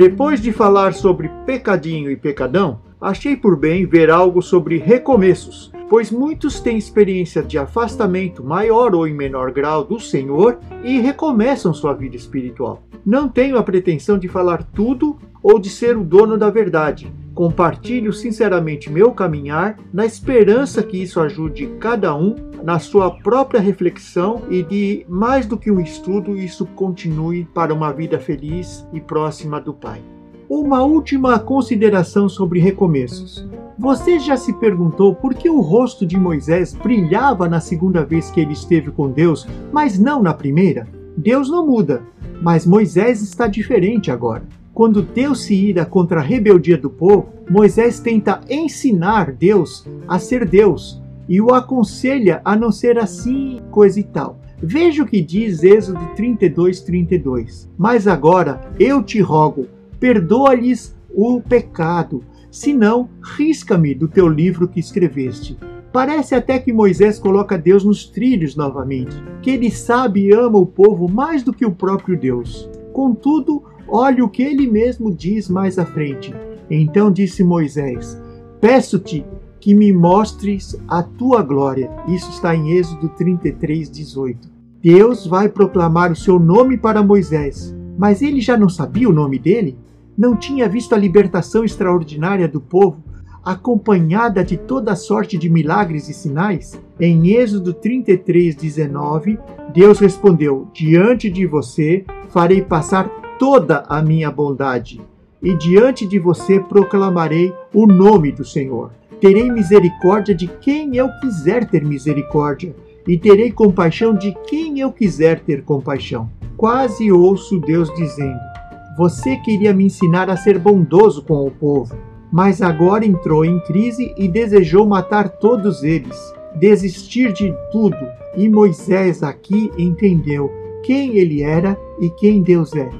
Depois de falar sobre pecadinho e pecadão, achei por bem ver algo sobre recomeços, pois muitos têm experiência de afastamento maior ou em menor grau do Senhor e recomeçam sua vida espiritual. Não tenho a pretensão de falar tudo ou de ser o dono da verdade. Compartilho sinceramente meu caminhar, na esperança que isso ajude cada um na sua própria reflexão e de mais do que um estudo, isso continue para uma vida feliz e próxima do Pai. Uma última consideração sobre recomeços. Você já se perguntou por que o rosto de Moisés brilhava na segunda vez que ele esteve com Deus, mas não na primeira? Deus não muda, mas Moisés está diferente agora. Quando Deus se ira contra a rebeldia do povo, Moisés tenta ensinar Deus a ser Deus e o aconselha a não ser assim, coisa e tal. Veja o que diz Êxodo 32, 32. Mas agora eu te rogo, perdoa-lhes o pecado, senão risca-me do teu livro que escreveste. Parece até que Moisés coloca Deus nos trilhos novamente, que ele sabe e ama o povo mais do que o próprio Deus. Contudo, olhe o que ele mesmo diz mais à frente. Então disse Moisés: Peço-te que me mostres a tua glória. Isso está em Êxodo 33, 18. Deus vai proclamar o seu nome para Moisés, mas ele já não sabia o nome dele? Não tinha visto a libertação extraordinária do povo, acompanhada de toda sorte de milagres e sinais? Em Êxodo 33, 19, Deus respondeu: Diante de você farei passar toda a minha bondade, e diante de você proclamarei o nome do Senhor. Terei misericórdia de quem eu quiser ter misericórdia, e terei compaixão de quem eu quiser ter compaixão. Quase ouço Deus dizendo: Você queria me ensinar a ser bondoso com o povo, mas agora entrou em crise e desejou matar todos eles, desistir de tudo. E Moisés aqui entendeu quem ele era e quem Deus é.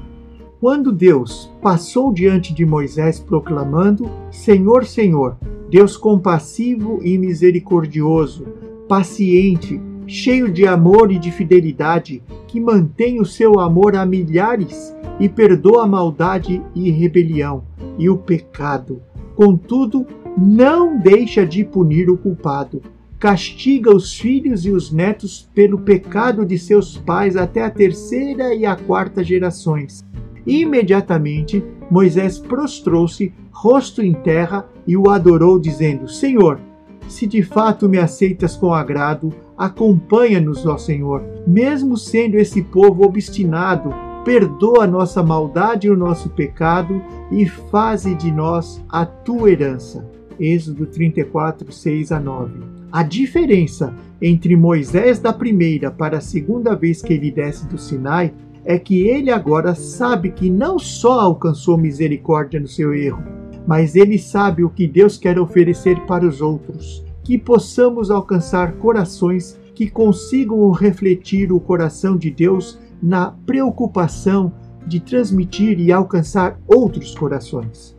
Quando Deus passou diante de Moisés proclamando: Senhor, Senhor, Deus compassivo e misericordioso, paciente, cheio de amor e de fidelidade, que mantém o seu amor a milhares e perdoa a maldade e rebelião e o pecado. Contudo, não deixa de punir o culpado. Castiga os filhos e os netos pelo pecado de seus pais até a terceira e a quarta gerações. Imediatamente, Moisés prostrou-se, rosto em terra, e o adorou, dizendo: Senhor, se de fato me aceitas com agrado, acompanha-nos, ó Senhor. Mesmo sendo esse povo obstinado, perdoa nossa maldade e o nosso pecado e faze de nós a tua herança. Êxodo 34, 6 a 9. A diferença entre Moisés da primeira para a segunda vez que ele desce do Sinai é que ele agora sabe que não só alcançou misericórdia no seu erro, mas ele sabe o que Deus quer oferecer para os outros. Que possamos alcançar corações que consigam refletir o coração de Deus na preocupação de transmitir e alcançar outros corações.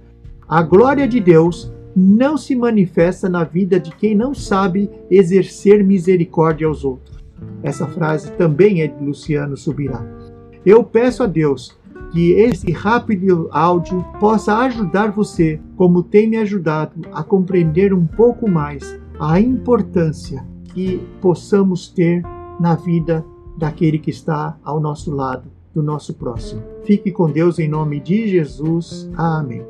A glória de Deus não se manifesta na vida de quem não sabe exercer misericórdia aos outros. Essa frase também é de Luciano Subirá. Eu peço a Deus que esse rápido áudio possa ajudar você, como tem me ajudado, a compreender um pouco mais a importância que possamos ter na vida daquele que está ao nosso lado, do nosso próximo. Fique com Deus em nome de Jesus. Amém.